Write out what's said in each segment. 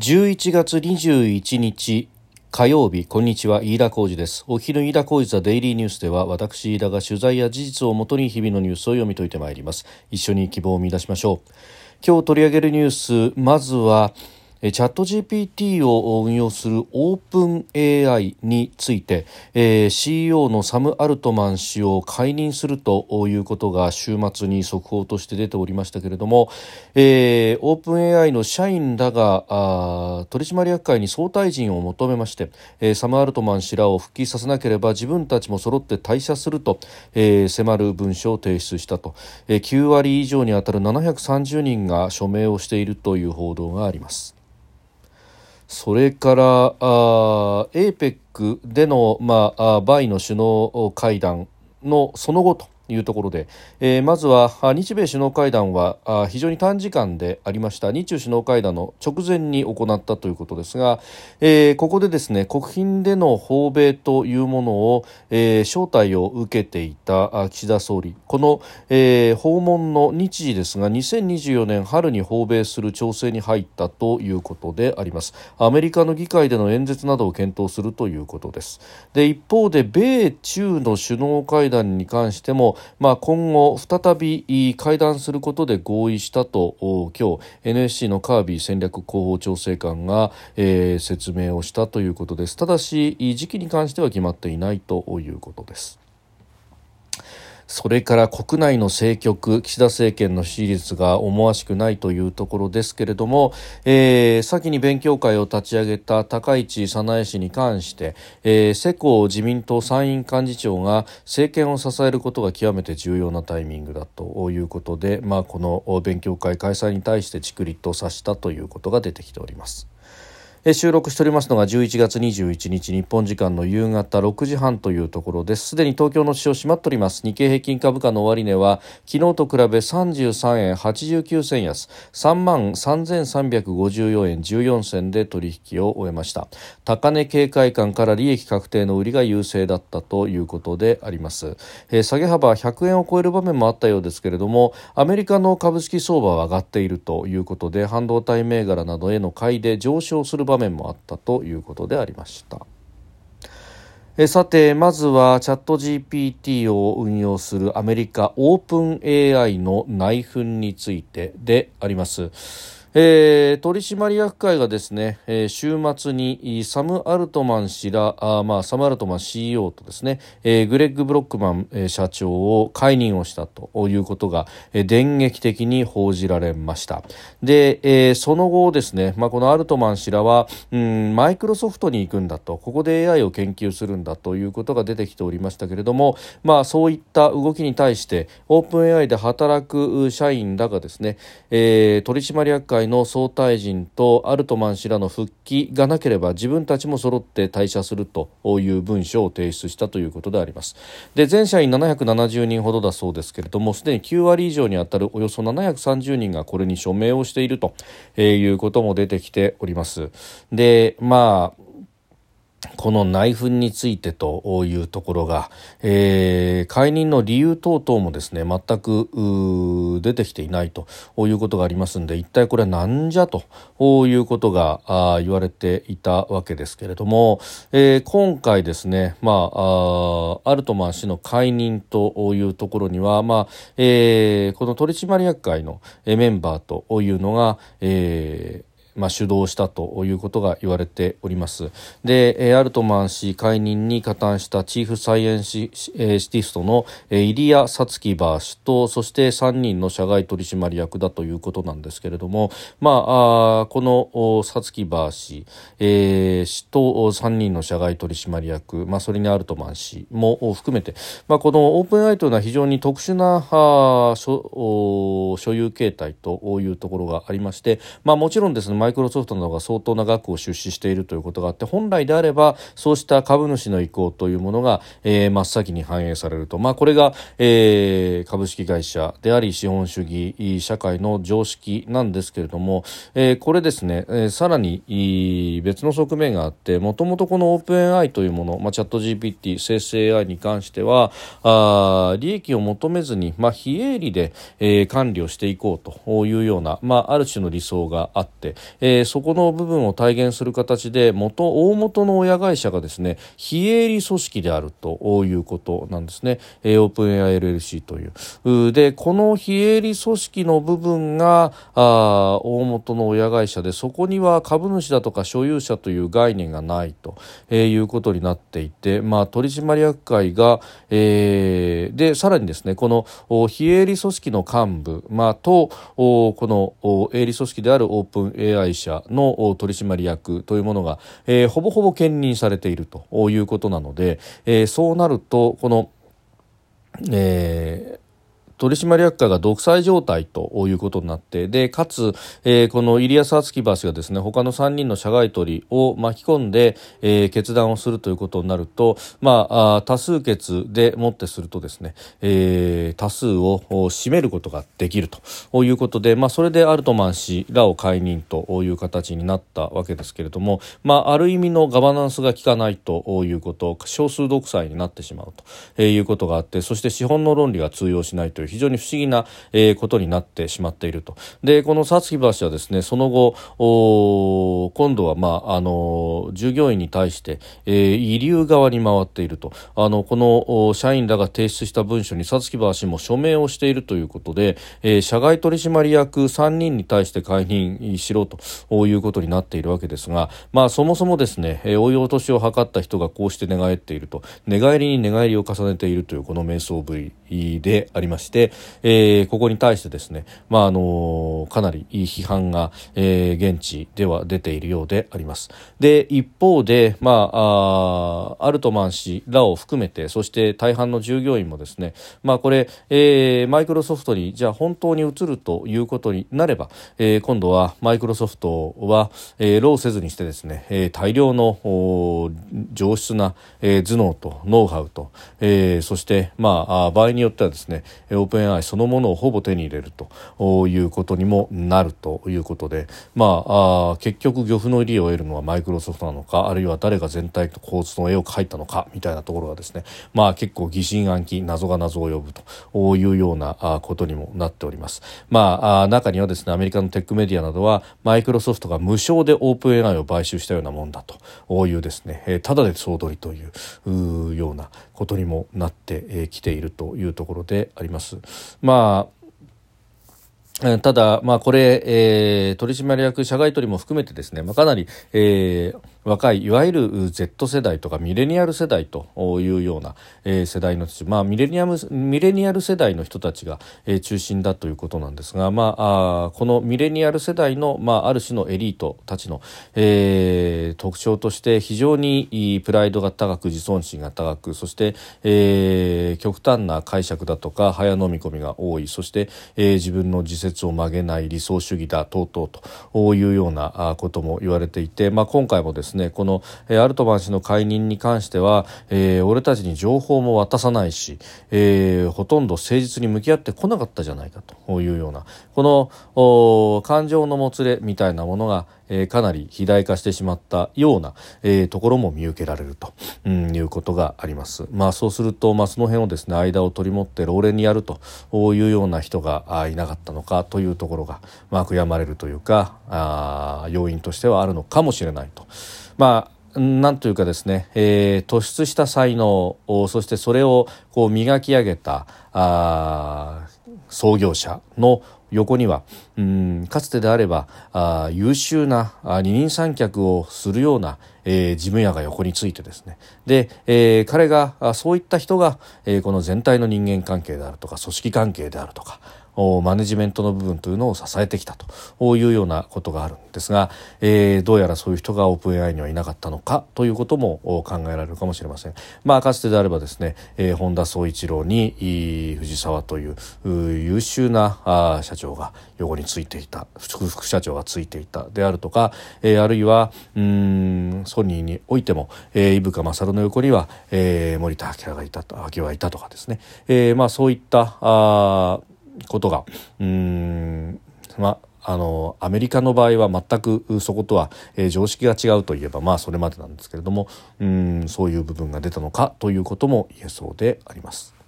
11月21日火曜日こんにちは。飯田浩二です。お昼飯田浩二ザデイリーニュースでは私飯田が取材や事実をもとに日々のニュースを読み解いてまいります。一緒に希望を見出しましょう。今日取り上げるニュースまずはチャット GPT を運用するオープン AI について、えー、CEO のサム・アルトマン氏を解任するということが週末に速報として出ておりましたけれども、えー、オープン AI の社員らが取締役会に総退陣を求めまして、えー、サム・アルトマン氏らを復帰させなければ自分たちも揃って退社すると、えー、迫る文書を提出したと、えー、9割以上にあたる730人が署名をしているという報道があります。それからあ APEC での、まあ、バイの首脳会談のその後と。いうところで、えー、まずは日米首脳会談は非常に短時間でありました。日中首脳会談の直前に行ったということですが、えー、ここでですね国賓での訪米というものを、えー、招待を受けていた岸田総理。この、えー、訪問の日時ですが2024年春に訪米する調整に入ったということであります。アメリカの議会での演説などを検討するということです。で一方で米中の首脳会談に関してもまあ、今後再び会談することで合意したと今日 NSC のカービー戦略広報調整官が、えー、説明をしたということです。ただし時期に関しては決まっていないということです。それから国内の政局岸田政権の支持率が思わしくないというところですけれども、えー、先に勉強会を立ち上げた高市早苗氏に関して、えー、世耕自民党参院幹事長が政権を支えることが極めて重要なタイミングだということで、まあ、この勉強会開催に対してチクリと指したということが出てきております。収録しておりますのが11月21日日本時間の夕方6時半というところです。すでに東京の市場閉まっております。日経平均株価の終値は昨日と比べ33円89銭安。3万3354円14銭で取引を終えました。高値警戒感から利益確定の売りが優勢だったということであります、えー、下げ幅100円を超える場面もあったようですけれどもアメリカの株式相場は上がっているということで半導体銘柄などへの買いで上昇する場面もあったということでありました。えさてまずはチャット GPT を運用するアメリカオープン AI の内紛についてであります。えー、取締役会がですね、えー、週末にサム・アルトマン氏らあ、まあ、サム・アルトマン CEO とですね、えー、グレッグ・ブロックマン、えー、社長を解任をしたということが、えー、電撃的に報じられました。で、えー、その後ですね、まあ、このアルトマン氏らはうんマイクロソフトに行くんだとここで AI を研究するんだということが出てきておりましたけれども、まあ、そういった動きに対してオープン AI で働く社員らがですね、えー、取締役会会の総大臣とアルトマン氏らの復帰がなければ自分たちも揃って退社するという文書を提出したということであります。で全社員770人ほどだそうですけれどもすでに9割以上にあたるおよそ730人がこれに署名をしているということも出てきております。でまあこの内紛についてというところが、えー、解任の理由等々もですね全く出てきていないということがありますので一体これは何じゃということが言われていたわけですけれども、えー、今回ですね、まあ、アルトマン氏の解任というところには、まあえー、この取締役会のメンバーというのが、えーまあ、主導したということが言われております。でアルトマン氏解任に加担したチーフサイエンシシティストのイリア・サツキバー氏とそして3人の社外取締役だということなんですけれども、まあ、あこのサツキバー氏、えー、氏と3人の社外取締役、まあ、それにアルトマン氏も含めて、まあ、このオープンアイというのは非常に特殊なあ所所有形態というところがありまして、まあ、もちろんですねマイクロソフトなどが相当な額を出資しているということがあって本来であればそうした株主の意向というものが、えー、真っ先に反映されると、まあ、これが、えー、株式会社であり資本主義社会の常識なんですけれども、えー、これですね、えー、さらに別の側面があってもともとこのオープン AI というもの、まあ、チャット GPT 生成 AI に関してはあ利益を求めずに、まあ、非営利で、えー、管理をしていこうというような、まあ、ある種の理想があって、えー、そこの部分を体現する形で元大元の親会社がですね非営利組織であるということなんですね、えー、オープンエア LLC という。でこの非営利組織の部分があ大元の親会社でそこには株主だとか所有者という概念がないと、えー、いうことになっていて、まあ、取締役会が、えー、でさらにですねこの非営利組織の幹部、まあ、とこの営利組織であるオープン AI 会社の取締役というものが、えー、ほぼほぼ兼任されているということなので、えー、そうなるとこの、えー取締役会が独裁状態ということになってでかつ、えー、このイリアス・アツキバ氏がですね他の3人の社外取りを巻き込んで、えー、決断をするということになると、まあ、あ多数決でもってするとですね、えー、多数を占めることができるということで、まあ、それでアルトマン氏らを解任という形になったわけですけれども、まあ、ある意味のガバナンスが効かないということ少数独裁になってしまうということがあってそして資本の論理が通用しないという非常に不思議な、えー、ことになってしまっていると。で、この薩岐橋はですね、その後、今度は、まあ、あの、従業員に対して、えー、遺留側に回っていると。あの、この社員らが提出した文書に薩岐橋も署名をしているということで、えー、社外取締役3人に対して解任しろということになっているわけですが、まあ、そもそもですね、えー、追い落としを図った人がこうして寝返っていると、寝返りに寝返りを重ねているというこの瞑想ぶりでありまして、えー、ここに対してですね、まああのかなり批判が、えー、現地では出ているようであります。で一方で、まあ、あアルトマン氏らを含めてそして大半の従業員もですね、まあ、これ、えー、マイクロソフトにじゃあ本当に移るということになれば、えー、今度はマイクロソフトは、えー、労せずにしてですね、えー、大量の上質な、えー、頭脳とノウハウと、えー、そして、まあ、場合によってはですねオプン AI そのものをほぼ手に入れるということにもなるということで、まあ、あ結局漁夫の利を得るのはマイクロソフトなのかあるいは誰が全体と構図の絵を描いたのかみたいなところはですね、まあ、結構疑心暗鬼謎が謎を呼ぶというようなことにもなっております。まあ、あ中にはですねアメリカのテックメディアなどはマイクロソフトが無償でオープン AI を買収したようなもんだというですね、えただで総取りというようなことにもなってきているというところであります。まあただ、まあ、これ、えー、取締役社外取りも含めてですね、まあ、かなり、えー、若いいわゆる Z 世代とかミレニアル世代というような、えー、世代の人まあ、ミレニアムミレニアル世代の人たちが、えー、中心だということなんですが、まあ、あこのミレニアル世代の、まあ、ある種のエリートたちの、えー、特徴として非常にプライドが高く自尊心が高くそして、えー、極端な解釈だとか早飲み込みが多いそして、えー、自分の自説を曲げない理想主義だ等々というようなことも言われていて、まあ、今回もですねねこの、え、アルトマン氏の解任に関しては、えー、俺たちに情報も渡さないし、えー、ほとんど誠実に向き合ってこなかったじゃないかというようなこの感情のもつれみたいなものがえー、かなり肥大化してしまったような、えー、ところも見受けられると、うん、いうことがあります。まあそうすると、まあ、その辺をですね間を取り持って老練にやるというような人がいなかったのかというところが、まあ、悔やまれるというかあ要因としてはあるのかもしれないと。まあなんというかですね、えー、突出した才能そしてそれをこう磨き上げたあ創業者の横にはうんかつてであればあ優秀なあ二人三脚をするような、えー、事務屋が横についてですね。で、えー、彼がそういった人が、えー、この全体の人間関係であるとか組織関係であるとかマネジメントの部分というのを支えてきたというようなことがあるんですが、えー、どうやらそういう人がオープン AI にはいなかったのかということも考えられるかもしれません。まあ、かつてであればですね、えー、本田宗一郎に藤沢という優秀なあ社長が横についていた副社長がついていたであるとか、えー、あるいはうんソニーにおいても、えー、伊深勝の横には、えー、森田明がいたと明はいたとかですね、えーまあ、そういったあことがうんまあのアメリカの場合は全くそことは、えー、常識が違うといえばまあそれまでなんですけれどもうんそういう部分が出たのかということも言えそうであります。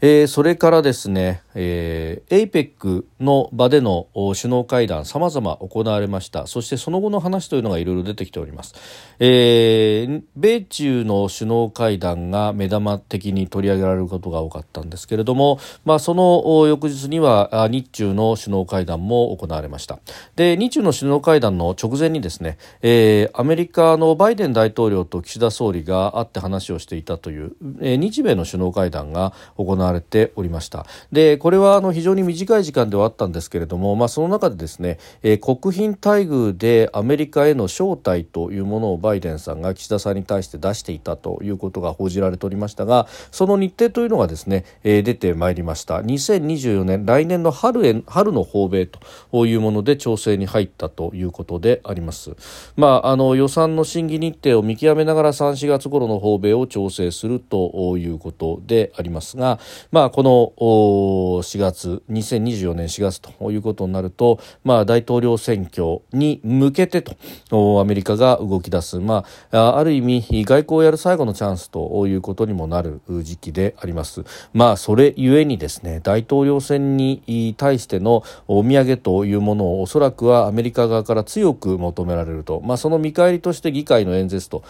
えー、それからですね、えー、APEC の場での首脳会談様々行われました。そしてその後の話というのがいろいろ出てきております、えー、米中の首脳会談が目玉的に取り上げられることが多かったんですけれども、まあ、その翌日には日中の首脳会談も行われました。で日中の首脳会談の直前にですね、えー、アメリカのバイデン大統領と岸田総理が会って話をしていたという、えー、日米の首脳会談が行われておりました。でこれはあの非常に短い時間ではあったんですけれども、まあ、その中でですね、えー、国賓待遇でアメリカへの招待というものをバイデンさんが岸田さんに対して出していたということが報じられておりましたがその日程というのがですね、えー、出てまいりました2024年来年の春へ春の訪米というもので調整に入ったということであります。まあ、あの予算の審議日程を見極めながら3、4月頃の訪米を調整するということでありますが、まあ、この4月2024年4月ということになると、まあ、大統領選挙に向けてとアメリカが動き出す、まあ、ある意味外交をやる最後のチャンスということにもなる時期であります。まあ、それゆえにですね大統領選に対してのお土産というものをおそらくはアメリカ側から強く求められると、まあ、その見返りとして議会の演説と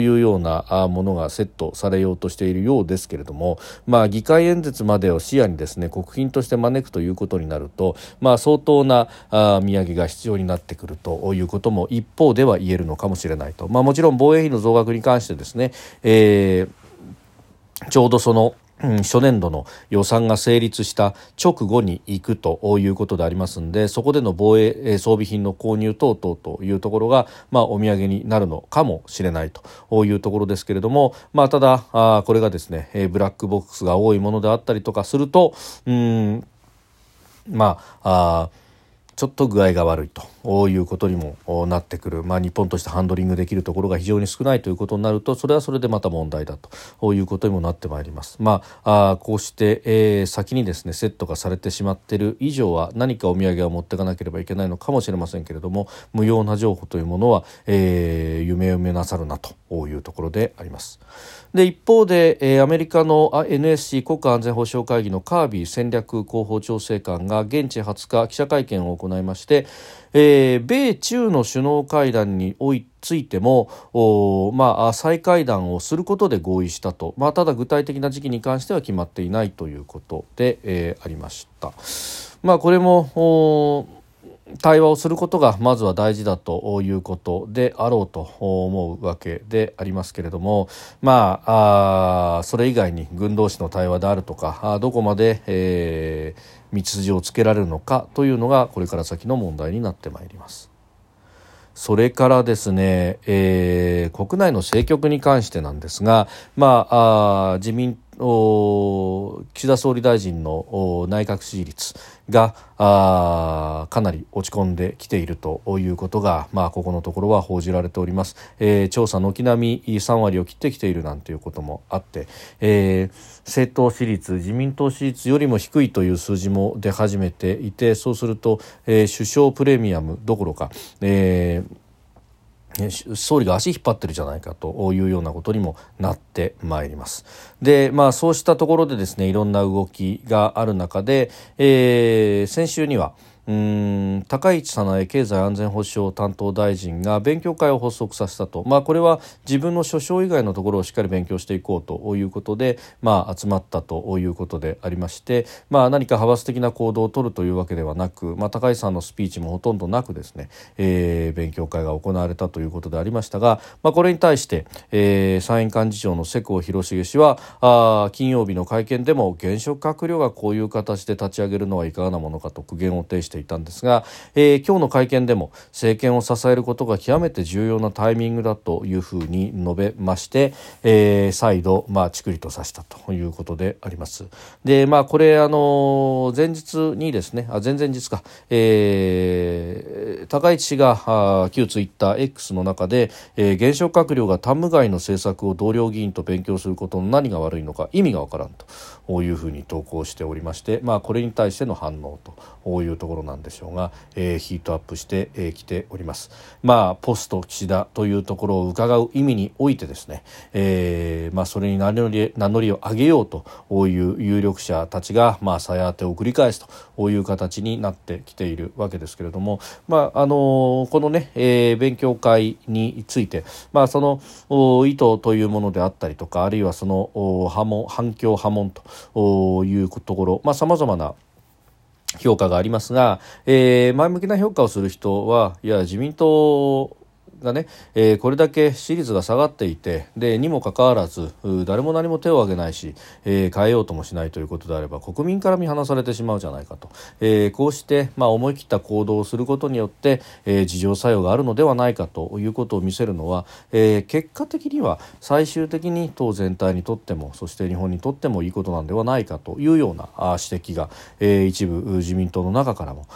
いうようなものがセットされようとしているようですけれども、まあ、議会演説までを視野にですね国品として招くということになると、まあ、相当なあ土産が必要になってくるということも一方では言えるのかもしれないと、まあ、もちろん防衛費の増額に関してですね、えー、ちょうどその、初年度の予算が成立した直後に行くということでありますのでそこでの防衛装備品の購入等々というところが、まあ、お土産になるのかもしれないというところですけれども、まあ、ただあこれがですねブラックボックスが多いものであったりとかするとうんまああちょっと具合が悪いということにもなってくる、まあ、日本としてハンドリングできるところが非常に少ないということになるとそれはそれでまた問題だということにもなってまいります。まあ、あこうして、えー、先にですねセットがされてしまっている以上は何かお土産を持っていかなければいけないのかもしれませんけれども無用な情報というものは、えー、夢をめなさるなというところであります。で一方で、えー、アメリカの NSC 国家安全保障会議のカービー戦略広報調整官が現地20日記者会見を行行いまして、えー、米中の首脳会談においついてもまあ、再会談をすることで合意したと、まあ、ただ具体的な時期に関しては決まっていないということで、えー、ありました。まあ、これも対話をすることがまずは大事だということであろうと思うわけでありますけれどもまあそれ以外に軍同士の対話であるとかどこまで、えー、道筋をつけられるのかというのがこれから先の問題になってまいります。それからですね、えー、国内の政局に関してなんですが、まあ、あ自民岸田総理大臣の内閣支持率がかなり落ち込んできているということが、まあ、ここのところは報じられております、えー、調査軒並み3割を切ってきているなんていうこともあって、えー、政党支持率自民党支持率よりも低いという数字も出始めていてそうすると、えー、首相プレミアムどころか、えー総理が足引っ張ってるじゃないかというようなことにもなってまいります。で、まあそうしたところでですね、いろんな動きがある中で、えー、先週には、うん高市早苗経済安全保障担当大臣が勉強会を発足させたと、まあ、これは自分の所掌以外のところをしっかり勉強していこうということで、まあ、集まったということでありまして、まあ、何か派閥的な行動を取るというわけではなく、まあ、高市さんのスピーチもほとんどなくですね、えー、勉強会が行われたということでありましたが、まあ、これに対して、えー、参院幹事長の世耕弘成氏はあ金曜日の会見でも現職閣僚がこういう形で立ち上げるのはいかがなものかと苦言を呈してしていたんですが、えー、今日の会見でも政権を支えることが極めて重要なタイミングだというふうに述べまして、えー、再度、まあ、ちくりとさしたということであります。で、まあ、これ、あの、前日にですね、あ、前々日か、えー、高市氏があ、旧ツイッター X の中で、えー、現職閣僚が担務外の政策を同僚議員と勉強することの何が悪いのか意味がわからんというふうに投稿しておりまして、まあ、これに対しての反応というところなんでしょうが、えー、ヒートアップしてき、えー、ております。まあポスト岸田というところを伺う意味においてですね、えー、まあそれに名乗り名乗りを上げようという有力者たちがまあさや当てを繰り返すという形になってきているわけですけれども、まああのこのね、えー、勉強会について、まあその意図というものであったりとか、あるいはその波紋反響波紋というところ、まあ様々な評価がありますが、えー、前向きな評価をする人はいや自民党がね、えー、これだけ支持率が下がっていてでにもかかわらず誰も何も手を挙げないし、えー、変えようともしないということであれば国民から見放されてしまうじゃないかと、えー、こうして、まあ、思い切った行動をすることによって、えー、自浄作用があるのではないかということを見せるのは、えー、結果的には最終的に党全体にとってもそして日本にとってもいいことなんではないかというような指摘が、えー、一部自民党の中からも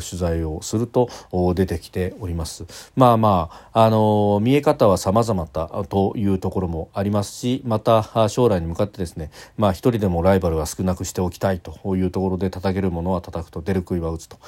取材をすると出てきております。まあまああの見え方は様々だというところもありますしまた将来に向かってですねまあ一人でもライバルは少なくしておきたいというところで叩けるものは叩くと出る杭は打つと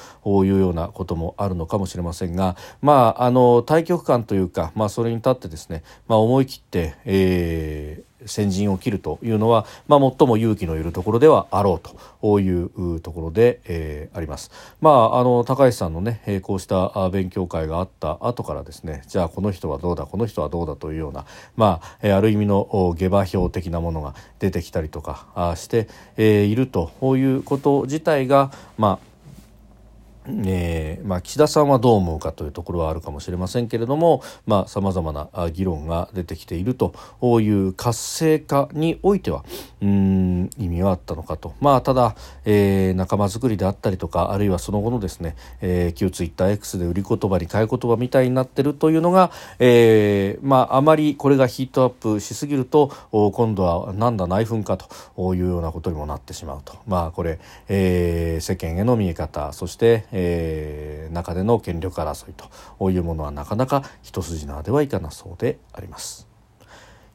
いうようなこともあるのかもしれませんがまああの対局観というかまあそれに立ってですねまあ思い切って、えー先陣を切るというのは、まあ、最も勇気のいるところではあろうというところで、えー、あります。まあ、あの高橋さんのね、えー、こうした勉強会があった後からですねじゃあこの人はどうだこの人はどうだというような、まあ、えー、ある意味の下馬評的なものが出てきたりとかして、えー、いるということ自体が、まあえーまあ、岸田さんはどう思うかというところはあるかもしれませんけれどもさまざ、まな議論が出てきているという活性化においてはうん意味はあったのかと、まあ、ただ、えー、仲間作りであったりとかあるいはその後のですね、えー、旧ツイッター X で売り言葉に買い言葉みたいになっているというのが、えーまあ、あまりこれがヒートアップしすぎると今度はなんだ内紛かというようなことにもなってしまうと、まあ、これ、えー、世間への見え方そしてえー、中での権力争いというものはなかなか一筋縄ではいかなそうであります。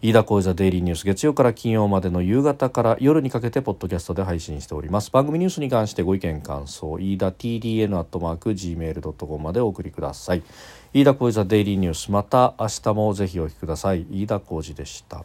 飯田浩司ザデイリーニュース月曜から金曜までの夕方から夜にかけてポッドキャストで配信しております。番組ニュースに関してご意見感想飯田 TDN アットマーク Gmail.com までお送りください。飯田浩司ザデイリーニュースまた明日もぜひお聞きください。飯田浩司でした。